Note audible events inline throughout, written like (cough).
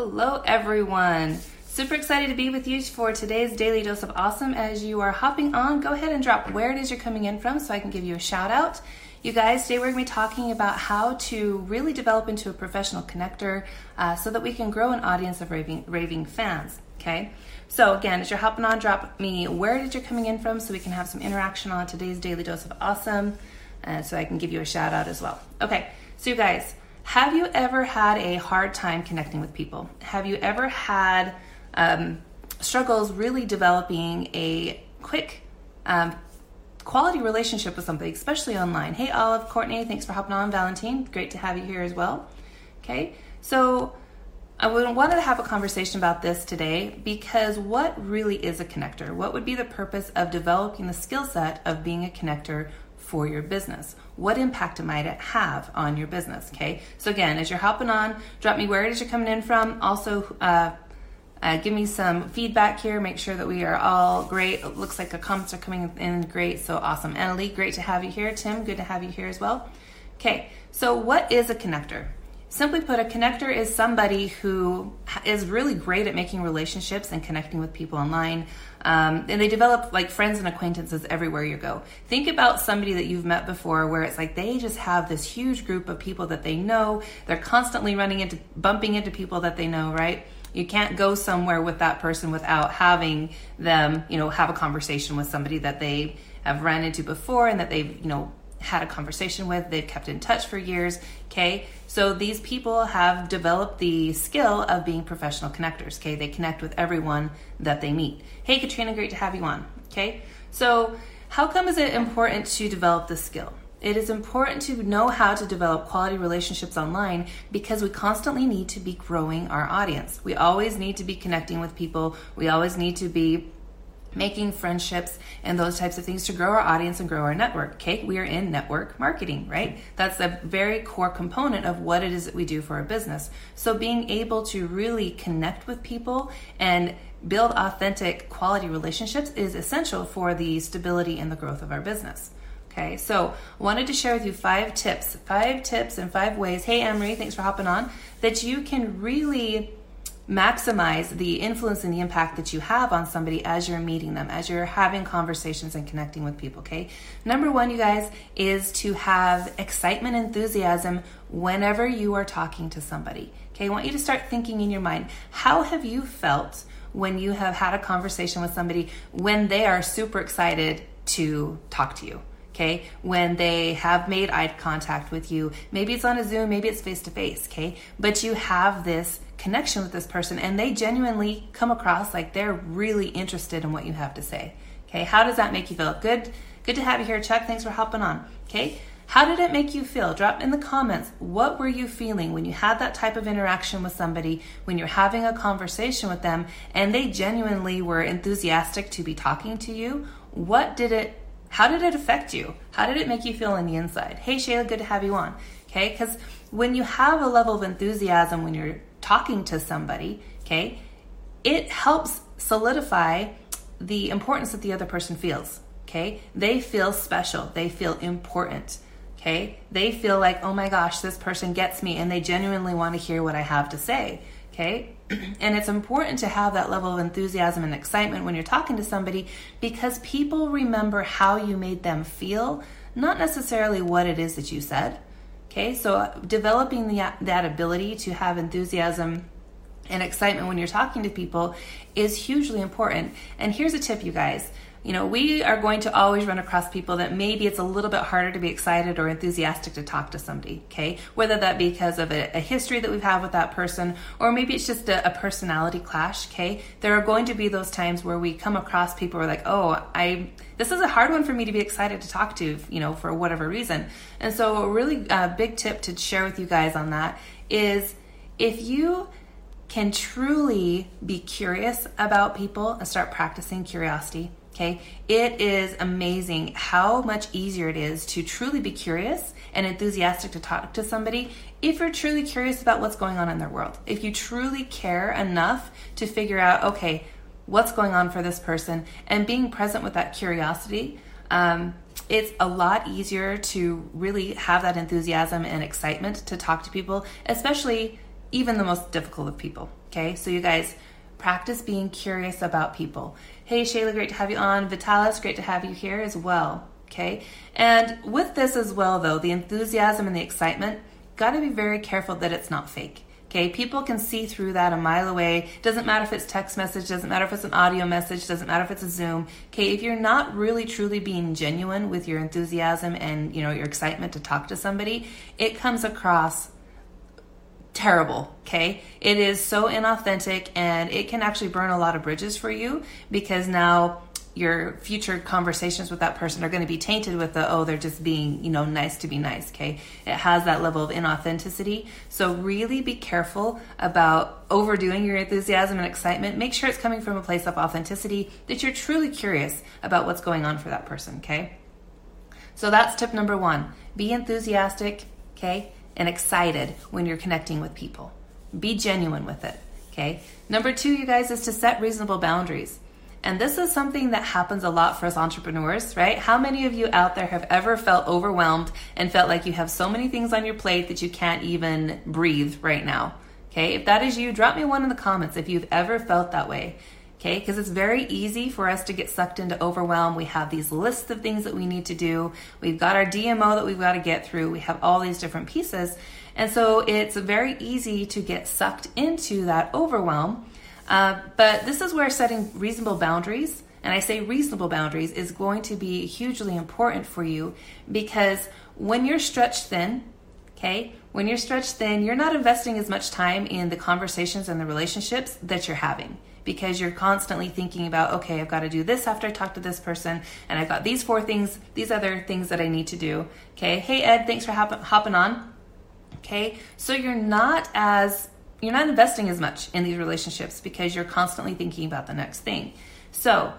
Hello, everyone. Super excited to be with you for today's Daily Dose of Awesome. As you are hopping on, go ahead and drop where it is you're coming in from so I can give you a shout out. You guys, today we're going to be talking about how to really develop into a professional connector uh, so that we can grow an audience of raving, raving fans. Okay, so again, as you're hopping on, drop me where did you're coming in from so we can have some interaction on today's Daily Dose of Awesome, uh, so I can give you a shout out as well. Okay, so you guys, have you ever had a hard time connecting with people? Have you ever had um, struggles really developing a quick um, quality relationship with somebody, especially online? Hey, Olive, Courtney, thanks for hopping on. Valentine, great to have you here as well. Okay, so I wanted to have a conversation about this today because what really is a connector? What would be the purpose of developing the skill set of being a connector for your business? What impact might it have on your business? Okay, so again, as you're hopping on, drop me where it is you're coming in from. Also, uh, uh, give me some feedback here. Make sure that we are all great. It looks like the comments are coming in great. So awesome. Annalie, great to have you here. Tim, good to have you here as well. Okay, so what is a connector? Simply put, a connector is somebody who is really great at making relationships and connecting with people online. Um, and they develop like friends and acquaintances everywhere you go. Think about somebody that you've met before where it's like they just have this huge group of people that they know. They're constantly running into, bumping into people that they know, right? You can't go somewhere with that person without having them, you know, have a conversation with somebody that they have run into before and that they've, you know, had a conversation with, they've kept in touch for years. Okay, so these people have developed the skill of being professional connectors. Okay, they connect with everyone that they meet. Hey, Katrina, great to have you on. Okay, so how come is it important to develop this skill? It is important to know how to develop quality relationships online because we constantly need to be growing our audience. We always need to be connecting with people. We always need to be making friendships and those types of things to grow our audience and grow our network. Okay, we are in network marketing, right? That's a very core component of what it is that we do for our business. So being able to really connect with people and build authentic quality relationships is essential for the stability and the growth of our business. Okay, so wanted to share with you five tips, five tips and five ways. Hey, Emery, thanks for hopping on. That you can really maximize the influence and the impact that you have on somebody as you're meeting them, as you're having conversations and connecting with people, okay? Number one, you guys, is to have excitement, enthusiasm whenever you are talking to somebody, okay? I want you to start thinking in your mind how have you felt when you have had a conversation with somebody when they are super excited to talk to you? okay when they have made eye contact with you maybe it's on a zoom maybe it's face to face okay but you have this connection with this person and they genuinely come across like they're really interested in what you have to say. Okay, how does that make you feel? Good, good to have you here, Chuck. Thanks for hopping on. Okay, how did it make you feel? Drop in the comments. What were you feeling when you had that type of interaction with somebody, when you're having a conversation with them, and they genuinely were enthusiastic to be talking to you? What did it, how did it affect you? How did it make you feel on the inside? Hey, Shayla, good to have you on. Okay, because when you have a level of enthusiasm when you're talking to somebody, okay, it helps solidify the importance that the other person feels. Okay, they feel special, they feel important. Okay, they feel like, oh my gosh, this person gets me, and they genuinely want to hear what I have to say. Okay, (clears throat) and it's important to have that level of enthusiasm and excitement when you're talking to somebody because people remember how you made them feel, not necessarily what it is that you said. Okay, so developing the, that ability to have enthusiasm and excitement when you're talking to people is hugely important. And here's a tip, you guys you know, we are going to always run across people that maybe it's a little bit harder to be excited or enthusiastic to talk to somebody, okay? Whether that be because of a, a history that we've had with that person, or maybe it's just a, a, personality clash, okay? There are going to be those times where we come across people who are like, oh, I, this is a hard one for me to be excited to talk to, you know, for whatever reason. And so, a really uh, big tip to share with you guys on that is if you can truly be curious about people and start practicing curiosity, Okay, it is amazing how much easier it is to truly be curious and enthusiastic to talk to somebody if you're truly curious about what's going on in their world. If you truly care enough to figure out, okay, what's going on for this person, and being present with that curiosity, um, it's a lot easier to really have that enthusiasm and excitement to talk to people, especially even the most difficult of people. Okay, so you guys practice being curious about people. Hey, Shayla, great to have you on. Vitalis, great to have you here as well. Okay, and with this as well, though, the enthusiasm and the excitement, got to be very careful that it's not fake. Okay, people can see through that a mile away. Doesn't matter if it's text message, doesn't matter if it's an audio message, doesn't matter if it's a Zoom. Okay, if you're not really truly being genuine with your enthusiasm and you know your excitement to talk to somebody, it comes across terrible, okay? It is so inauthentic and it can actually burn a lot of bridges for you because now your future conversations with that person are going to be tainted with the oh they're just being you know nice to be nice okay? It has that level of inauthenticity. So really be careful about overdoing your enthusiasm and excitement. Make sure it's coming from a place of authenticity that you're truly curious about what's going on for that person okay? So that's tip number one. Be enthusiastic okay and excited when you're connecting with people be genuine with it okay number two you guys is to set reasonable boundaries and this is something that happens a lot for us entrepreneurs, right? How many of you out there have ever felt overwhelmed and felt like you have so many things on your plate that you can't even breathe right now? Okay, if that is you, drop me one in the comments if you've ever felt that way. Okay, because it's very easy for us to get sucked into overwhelm. We have these lists of things that we need to do. We've got our DMO that we've got to get through. We have all these different pieces. And so it's very easy to get sucked into that overwhelm uh, but this is where setting reasonable boundaries, and I say reasonable boundaries, is going to be hugely important for you because when you're stretched thin, okay, when you're stretched thin, you're not investing as much time in the conversations and the relationships that you're having because you're constantly thinking about, okay, I've got to do this after I talk to this person, and I've got these four things, these other things that I need to do. Okay, hey Ed, thanks for hop- hopping on. Okay, so you're not as you're not investing as much in these relationships because you're constantly thinking about the next thing. So,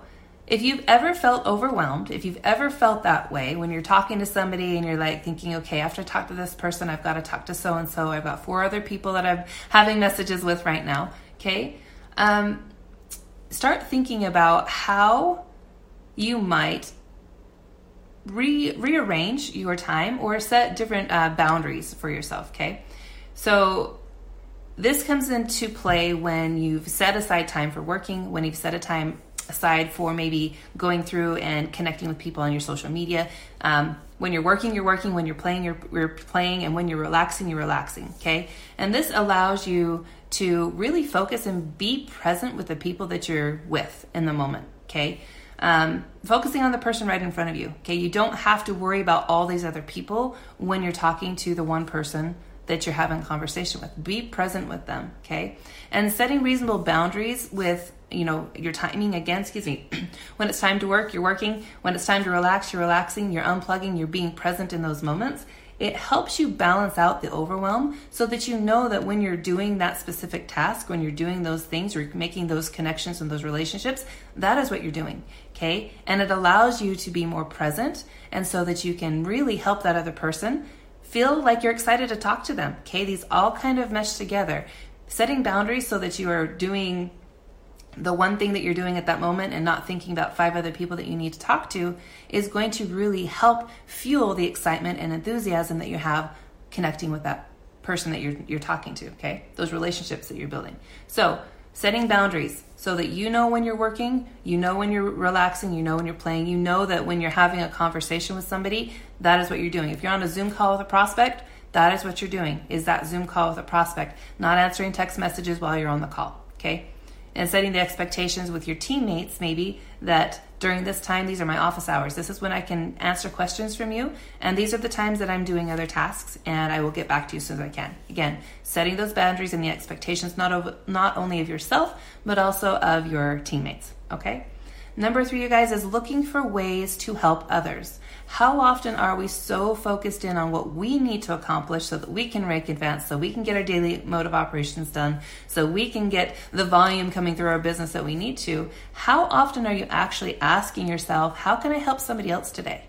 if you've ever felt overwhelmed, if you've ever felt that way when you're talking to somebody and you're like thinking, okay, after I talk to this person, I've got to talk to so and so, I've got four other people that I'm having messages with right now, okay? Um, start thinking about how you might re- rearrange your time or set different uh, boundaries for yourself, okay? So, this comes into play when you've set aside time for working, when you've set a time aside for maybe going through and connecting with people on your social media. Um, when you're working, you're working. When you're playing, you're, you're playing. And when you're relaxing, you're relaxing. Okay. And this allows you to really focus and be present with the people that you're with in the moment. Okay. Um, focusing on the person right in front of you. Okay. You don't have to worry about all these other people when you're talking to the one person that you're having conversation with. Be present with them, okay? And setting reasonable boundaries with you know your timing again excuse me (clears throat) when it's time to work you're working when it's time to relax you're relaxing you're unplugging you're being present in those moments it helps you balance out the overwhelm so that you know that when you're doing that specific task when you're doing those things or making those connections and those relationships that is what you're doing okay and it allows you to be more present and so that you can really help that other person Feel like you're excited to talk to them. Okay, these all kind of mesh together. Setting boundaries so that you are doing the one thing that you're doing at that moment and not thinking about five other people that you need to talk to is going to really help fuel the excitement and enthusiasm that you have connecting with that person that you're, you're talking to, okay? Those relationships that you're building. So, setting boundaries so that you know when you're working, you know when you're relaxing, you know when you're playing, you know that when you're having a conversation with somebody, that is what you're doing. If you're on a Zoom call with a prospect, that is what you're doing. Is that Zoom call with a prospect, not answering text messages while you're on the call, okay? And setting the expectations with your teammates maybe that during this time these are my office hours. This is when i can answer questions from you and these are the times that i'm doing other tasks and i will get back to you as soon as i can. Again setting those boundaries and the expectations not of not only of yourself but also of your teammates okay? Number three you guys is looking for ways to help others how often are we so focused in on what we need to accomplish so that we can rank advance, so we can get our daily mode of operations done, so we can get the volume coming through our business that we need to? How often are you actually asking yourself, how can I help somebody else today?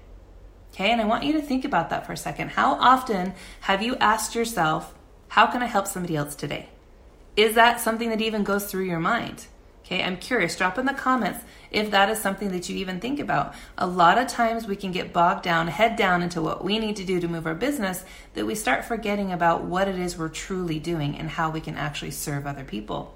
Okay, and I want you to think about that for a second. How often have you asked yourself, how can I help somebody else today? Is that something that even goes through your mind? Okay, I'm curious. Drop in the comments if that is something that you even think about. A lot of times we can get bogged down, head down into what we need to do to move our business that we start forgetting about what it is we're truly doing and how we can actually serve other people.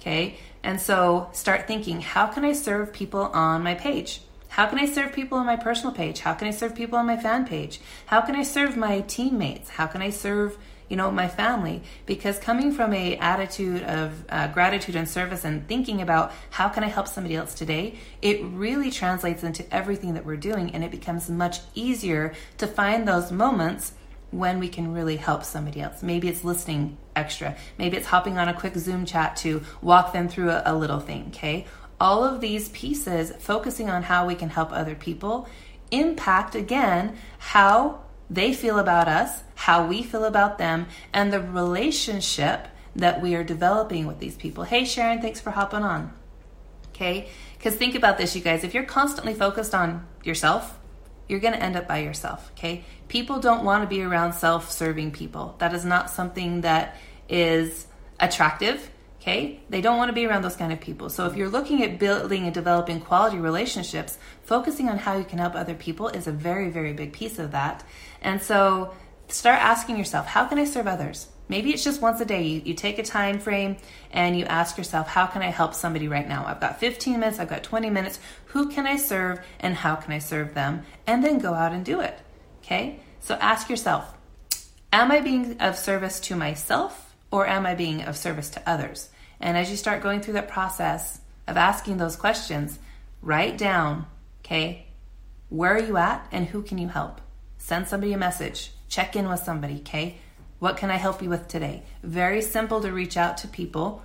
Okay, and so start thinking how can I serve people on my page? How can I serve people on my personal page? How can I serve people on my fan page? How can I serve my teammates? How can I serve you know my family. Because coming from a attitude of uh, gratitude and service and thinking about how can i help somebody else today it really translates into everything that we're doing and it becomes much easier to find those moments when we can really help somebody else. Maybe it's listening extra. Maybe it's hopping on a quick zoom chat to walk them through a, a little thing okay? All of these pieces focusing on how we can help other people impact again how they feel about us, how we feel about them, and the relationship that we are developing with these people. Hey, Sharon, thanks for hopping on. Okay? Because think about this, you guys. If you're constantly focused on yourself, you're going to end up by yourself. Okay? People don't want to be around self serving people. That is not something that is attractive Okay? They don't want to be around those kind of people. So if you're looking at building and developing quality relationships, focusing on how you can help other people is a very, very big piece of that. And so start asking yourself, how can I serve others? Maybe it's just once a day. You, you take a time frame and you ask yourself, how can I help somebody right now? I've got 15 minutes, I've got 20 minutes. Who can I serve and how can I serve them? And then go out and do it. Okay? So ask yourself, am I being of service to myself or am I being of service to others? And as you start going through that process of asking those questions, write down, okay, where are you at and who can you help? Send somebody a message, check in with somebody, okay? What can I help you with today? Very simple to reach out to people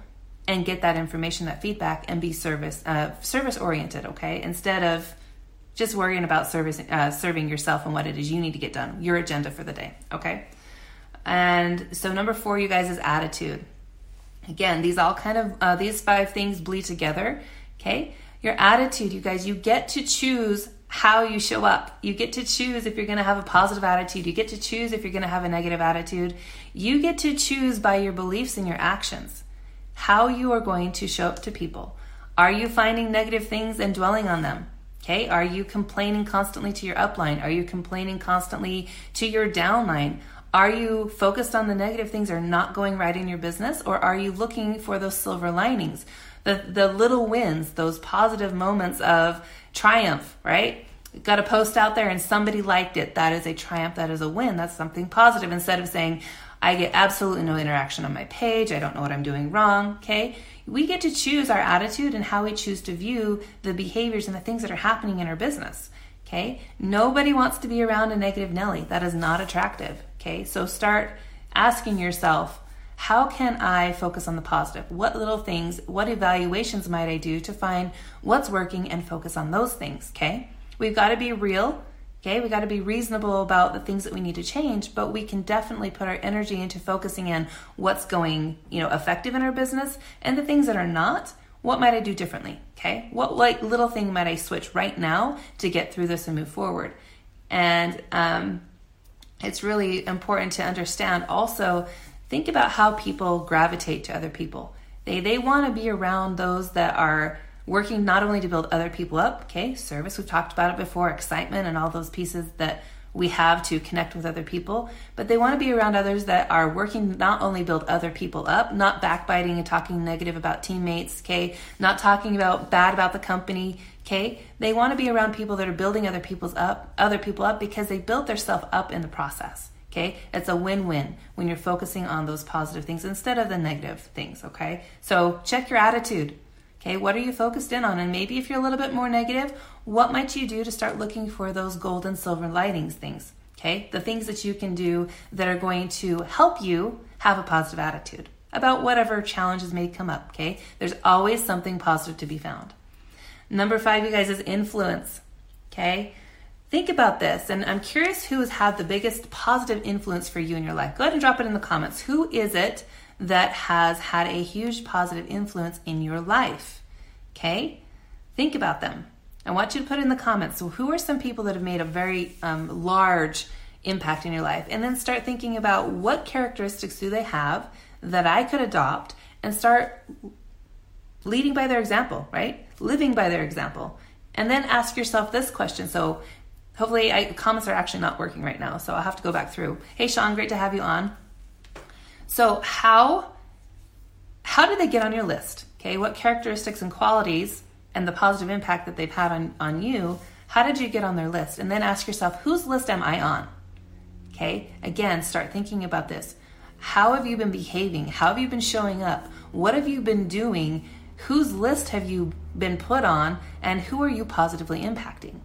and get that information, that feedback, and be service uh, service oriented, okay? Instead of just worrying about service, uh, serving yourself and what it is you need to get done, your agenda for the day, okay? And so number four, you guys, is attitude. Again, these all kind of uh, these five things bleed together. Okay, your attitude, you guys, you get to choose how you show up. You get to choose if you're going to have a positive attitude. You get to choose if you're going to have a negative attitude. You get to choose by your beliefs and your actions how you are going to show up to people. Are you finding negative things and dwelling on them? Okay, are you complaining constantly to your upline? Are you complaining constantly to your downline? Are you focused on the negative things are not going right in your business, or are you looking for those silver linings, the the little wins, those positive moments of triumph? Right? Got a post out there and somebody liked it. That is a triumph. That is a win. That's something positive. Instead of saying, I get absolutely no interaction on my page. I don't know what I'm doing wrong. Okay. We get to choose our attitude and how we choose to view the behaviors and the things that are happening in our business. Okay. Nobody wants to be around a negative Nelly. That is not attractive. Okay, so start asking yourself, how can I focus on the positive? What little things, what evaluations might I do to find what's working and focus on those things? Okay, we've got to be real. Okay, we got to be reasonable about the things that we need to change, but we can definitely put our energy into focusing in what's going, you know, effective in our business and the things that are not. What might I do differently? Okay, what like little thing might I switch right now to get through this and move forward? And um, it's really important to understand also think about how people gravitate to other people. They they want to be around those that are working not only to build other people up, okay, service, we've talked about it before, excitement and all those pieces that we have to connect with other people, but they want to be around others that are working not only build other people up, not backbiting and talking negative about teammates, okay, not talking about bad about the company, okay? They want to be around people that are building other people's up, other people up because they built themselves up in the process. Okay, it's a win-win when you're focusing on those positive things instead of the negative things. Okay, so check your attitude. Okay, what are you focused in on? And maybe if you're a little bit more negative, what might you do to start looking for those gold and silver lightings things? Okay, the things that you can do that are going to help you have a positive attitude about whatever challenges may come up. Okay, there's always something positive to be found. Number five, you guys, is influence. Okay? Think about this, and I'm curious who has had the biggest positive influence for you in your life. Go ahead and drop it in the comments. Who is it that has had a huge positive influence in your life? Okay? Think about them. I want you to put in the comments. So, who are some people that have made a very um, large impact in your life? And then start thinking about what characteristics do they have that I could adopt and start leading by their example, right? Living by their example. And then ask yourself this question. So hopefully I, comments are actually not working right now, so I'll have to go back through. Hey Sean, great to have you on. So how how did they get on your list? Okay, what characteristics and qualities and the positive impact that they've had on, on you, how did you get on their list? And then ask yourself, whose list am I on? Okay, again, start thinking about this. How have you been behaving? How have you been showing up? What have you been doing? Whose list have you been put on? And who are you positively impacting?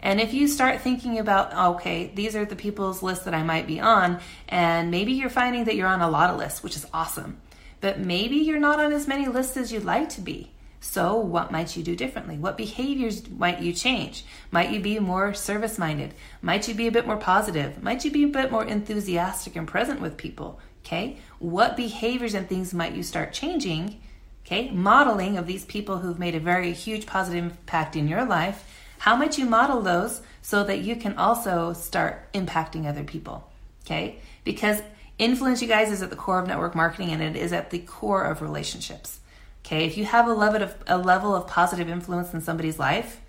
And if you start thinking about, okay, these are the people's list that I might be on, and maybe you're finding that you're on a lot of lists, which is awesome, but maybe you're not on as many lists as you'd like to be. So, what might you do differently? What behaviors might you change? Might you be more service minded? Might you be a bit more positive? Might you be a bit more enthusiastic and present with people? Okay, what behaviors and things might you start changing? Okay, modeling of these people who've made a very huge positive impact in your life. How might you model those so that you can also start impacting other people? Okay, because influence, you guys, is at the core of network marketing and it is at the core of relationships. Okay, if you have a level of a level of positive influence in somebody's life,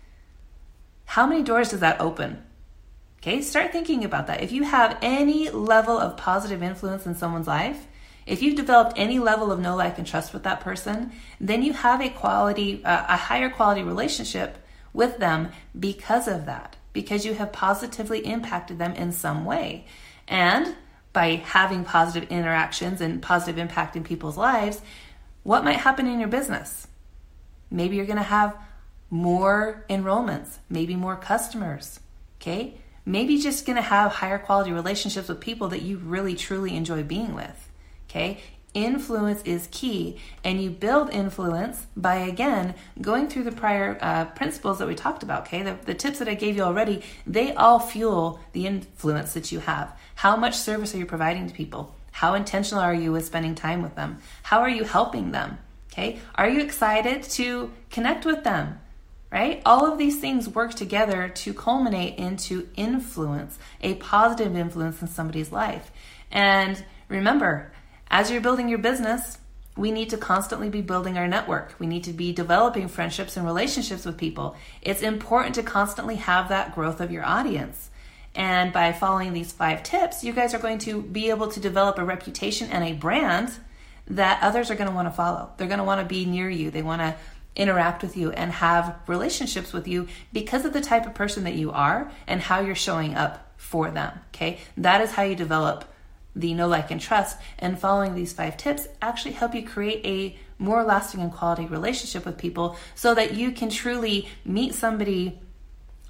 how many doors does that open? Okay, start thinking about that. If you have any level of positive influence in someone's life, if you've developed any level of know, like, and trust with that person, then you have a quality, uh, a higher quality relationship with them because of that, because you have positively impacted them in some way. And by having positive interactions and positive impact in people's lives, what might happen in your business? Maybe you're going to have more enrollments, maybe more customers. Okay? Maybe just going to have higher quality relationships with people that you really truly enjoy being with. Okay? Influence is key, and you build influence by again going through the prior uh, principles that we talked about. Okay, the, the tips that I gave you already, they all fuel the influence that you have. How much service are you providing to people? How intentional are you with spending time with them? How are you helping them? Okay, are you excited to connect with them? Right? All of these things work together to culminate into influence, a positive influence in somebody's life. And remember, as you're building your business, we need to constantly be building our network. We need to be developing friendships and relationships with people. It's important to constantly have that growth of your audience. And by following these five tips, you guys are going to be able to develop a reputation and a brand that others are going to want to follow. They're going to want to be near you. They want to interact with you and have relationships with you because of the type of person that you are and how you're showing up for them. Okay. That is how you develop the know, like, and trust. And following these five tips actually help you create a more lasting and quality relationship with people so that you can truly meet somebody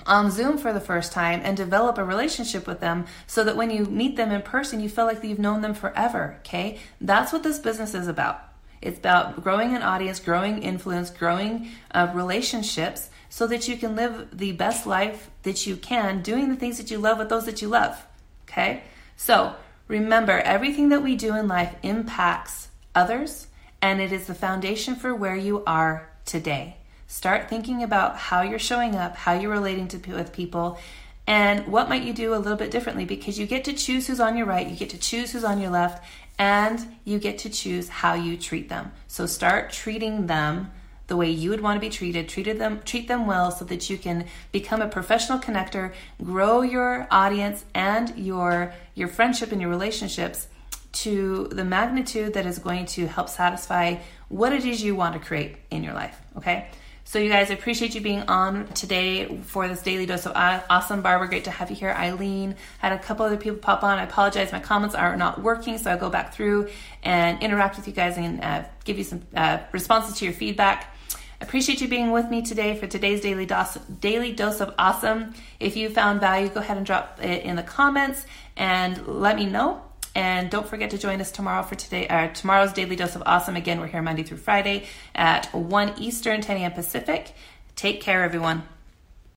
on Zoom for the first time and develop a relationship with them so that when you meet them in person, you feel like you've known them forever. Okay. That's what this business is about. It's about growing an audience, growing influence, growing uh, relationships so that you can live the best life that you can, doing the things that you love with those that you love. Okay. So remember, everything that we do in life impacts others and it is the foundation for where you are today. Start thinking about how you're showing up, how you're relating to with people, and what might you do a little bit differently because you get to choose who's on your right, you get to choose who's on your left, and you get to choose how you treat them. So start treating them the way you would want to be treated. Treated them, treat them well so that you can become a professional connector, grow your audience and your your friendship and your relationships to the magnitude that is going to help satisfy what it is you want to create in your life. Okay. So, you guys, I appreciate you being on today for this daily dose of awesome. Barbara, great to have you here. Eileen had a couple other people pop on. I apologize, my comments are not working, so I'll go back through and interact with you guys and uh, give you some uh, responses to your feedback. Appreciate you being with me today for today's daily dose, daily dose of awesome. If you found value, go ahead and drop it in the comments and let me know. And don't forget to join us tomorrow for today, uh, tomorrow's daily dose of awesome. Again, we're here Monday through Friday at 1 Eastern, 10 a.m. Pacific. Take care, everyone.